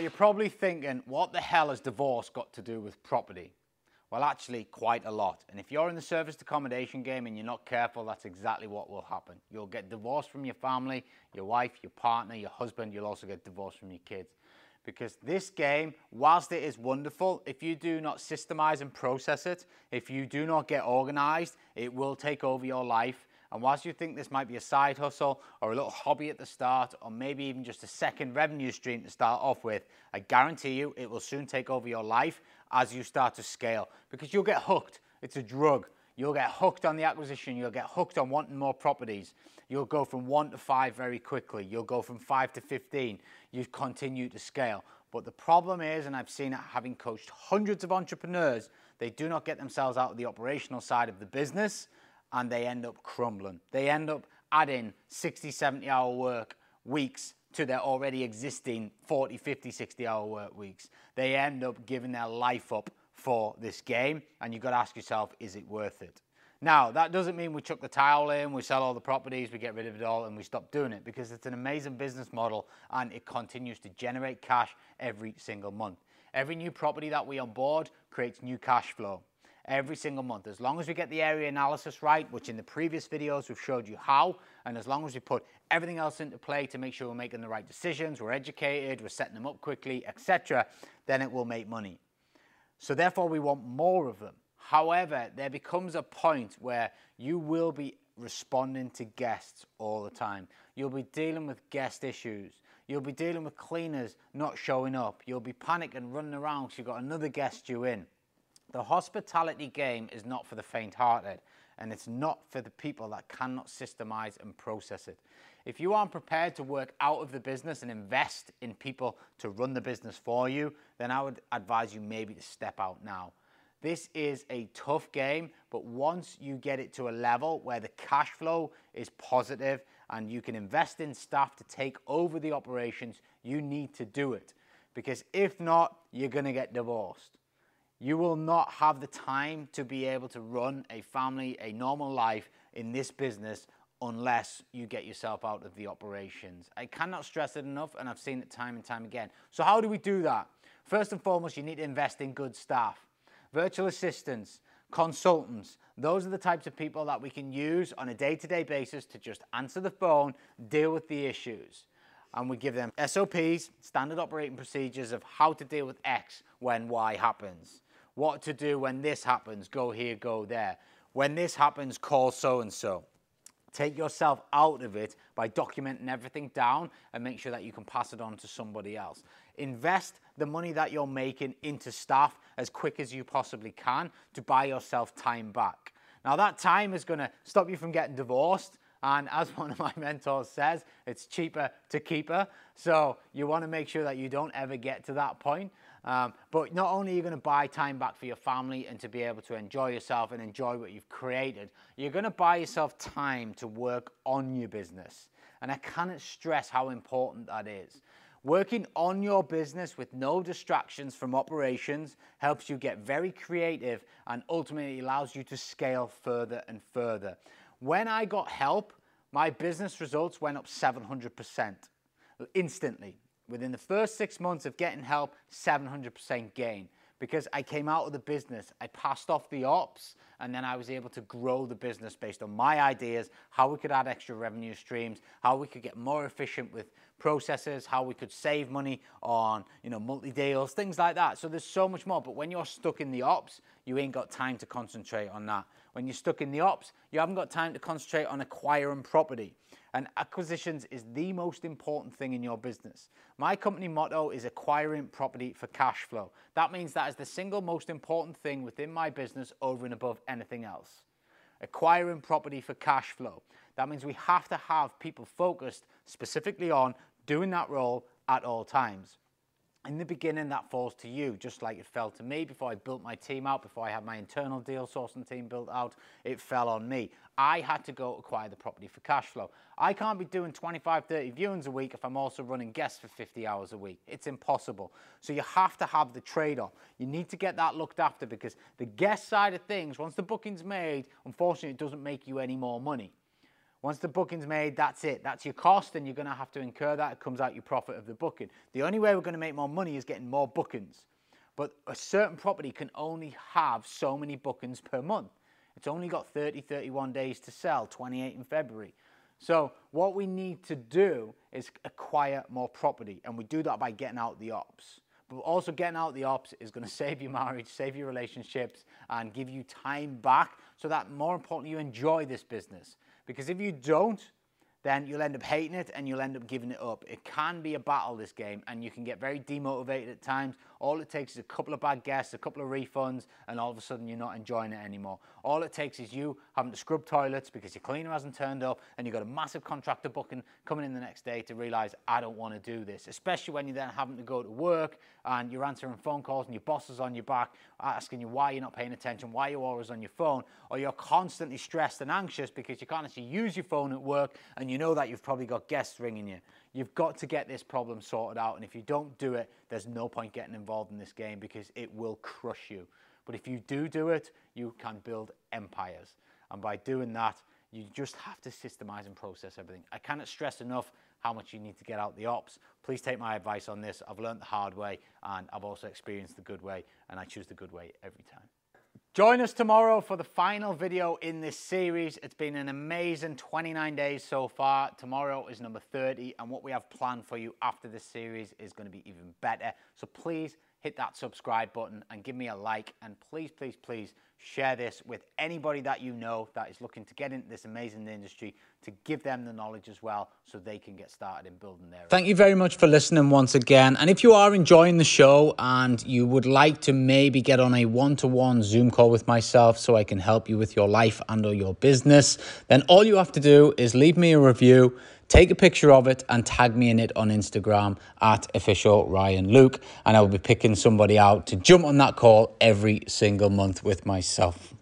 you're probably thinking, what the hell has divorce got to do with property? Well, actually, quite a lot. And if you're in the serviced accommodation game and you're not careful, that's exactly what will happen. You'll get divorced from your family, your wife, your partner, your husband. You'll also get divorced from your kids. Because this game, whilst it is wonderful, if you do not systemize and process it, if you do not get organized, it will take over your life and whilst you think this might be a side hustle or a little hobby at the start, or maybe even just a second revenue stream to start off with, I guarantee you it will soon take over your life as you start to scale because you'll get hooked. It's a drug. You'll get hooked on the acquisition. You'll get hooked on wanting more properties. You'll go from one to five very quickly. You'll go from five to 15. You continue to scale. But the problem is, and I've seen it having coached hundreds of entrepreneurs, they do not get themselves out of the operational side of the business and they end up crumbling. They end up adding 60, 70 hour work weeks to their already existing 40, 50, 60 hour work weeks. They end up giving their life up for this game, and you've got to ask yourself, is it worth it? Now, that doesn't mean we chuck the towel in, we sell all the properties, we get rid of it all, and we stop doing it because it's an amazing business model and it continues to generate cash every single month. Every new property that we onboard creates new cash flow every single month. As long as we get the area analysis right, which in the previous videos we've showed you how, and as long as we put everything else into play to make sure we're making the right decisions, we're educated, we're setting them up quickly, etc., then it will make money. So therefore we want more of them. However, there becomes a point where you will be responding to guests all the time. You'll be dealing with guest issues. You'll be dealing with cleaners not showing up. You'll be panicking, and running around because you've got another guest due in. The hospitality game is not for the faint-hearted and it's not for the people that cannot systemize and process it. If you aren't prepared to work out of the business and invest in people to run the business for you, then I would advise you maybe to step out now. This is a tough game, but once you get it to a level where the cash flow is positive and you can invest in staff to take over the operations, you need to do it. Because if not, you're going to get divorced. You will not have the time to be able to run a family, a normal life in this business unless you get yourself out of the operations. I cannot stress it enough, and I've seen it time and time again. So how do we do that? First and foremost, you need to invest in good staff. Virtual assistants, consultants, those are the types of people that we can use on a day-to-day basis to just answer the phone, deal with the issues. And we give them SOPs, standard operating procedures of how to deal with X when Y happens what to do when this happens, go here, go there. When this happens, call so and so. Take yourself out of it by documenting everything down and make sure that you can pass it on to somebody else. Invest the money that you're making into staff as quick as you possibly can to buy yourself time back. Now, that time is going to stop you from getting divorced. And as one of my mentors says, it's cheaper to keep her. So you want to make sure that you don't ever get to that point. Um, but not only are you going to buy time back for your family and to be able to enjoy yourself and enjoy what you've created, you're going to buy yourself time to work on your business. And I cannot stress how important that is. Working on your business with no distractions from operations helps you get very creative and ultimately allows you to scale further and further. When I got help, my business results went up 700% instantly. Within the first six months of getting help, 700% gain because I came out of the business, I passed off the ops, and then I was able to grow the business based on my ideas, how we could add extra revenue streams, how we could get more efficient with processes, how we could save money on, you know, multi-deals, things like that. So there's so much more, but when you're stuck in the ops, you ain't got time to concentrate on that. When you're stuck in the ops, you haven't got time to concentrate on acquiring property. And acquisitions is the most important thing in your business. My company motto is acquiring property for cash flow. That means that is the single most important thing within my business over and above anything else. Acquiring property for cash flow. That means we have to have people focused specifically on doing that role at all times in the beginning that falls to you just like it fell to me. Before I built my team out before I had my internal deal sourcing team built out it fell on me. I had to go acquire the property for cash flow. I can't be doing 25 30 viewings a week if I'm also running guests for 50 hours a week. It's impossible. So you have to have the trade-off. You need to get that looked after because the guest side of things once the booking's made unfortunately it doesn't make you any more money Once the booking's made, that's it. That's your cost, and you're going to have to incur that. It comes out your profit of the booking. The only way we're going to make more money is getting more bookings. But a certain property can only have so many bookings per month. It's only got 30, 31 days to sell, 28 in February. So what we need to do is acquire more property, and we do that by getting out the ops. But also getting out the ops is going to save your marriage, save your relationships, and give you time back so that more importantly, you enjoy this business. Because if you don't, then you'll end up hating it and you'll end up giving it up. It can be a battle, this game, and you can get very demotivated at times. All it takes is a couple of bad guests, a couple of refunds, and all of a sudden you're not enjoying it anymore. All it takes is you having to scrub toilets because your cleaner hasn't turned up and you've got a massive contractor booking coming in the next day to realize, I don't want to do this, especially when you're then having to go to work and you're answering phone calls and your boss is on your back asking you why you're not paying attention, why you're always on your phone, or you're constantly stressed and anxious because you can't actually use your phone at work and you know that you've probably got guests ringing you. You've got to get this problem sorted out, and if you don't do it, there's no point getting involved in this game because it will crush you. But if you do do it, you can build empires. And by doing that, you just have to systemize and process everything. I cannot stress enough how much you need to get out the ops. Please take my advice on this. I've learned the hard way and I've also experienced the good way and I choose the good way every time. Join us tomorrow for the final video in this series. It's been an amazing 29 days so far. Tomorrow is number 30 and what we have planned for you after this series is going to be even better. So please hit that subscribe button and give me a like and please, please, please share this with anybody that you know that is looking to get into this amazing industry to give them the knowledge as well so they can get started in building their thank you very much for listening once again and if you are enjoying the show and you would like to maybe get on a one-to-one zoom call with myself so i can help you with your life and or your business then all you have to do is leave me a review take a picture of it and tag me in it on Instagram at official Ryan Luke. And I will be picking somebody out to jump on that call every single month with myself.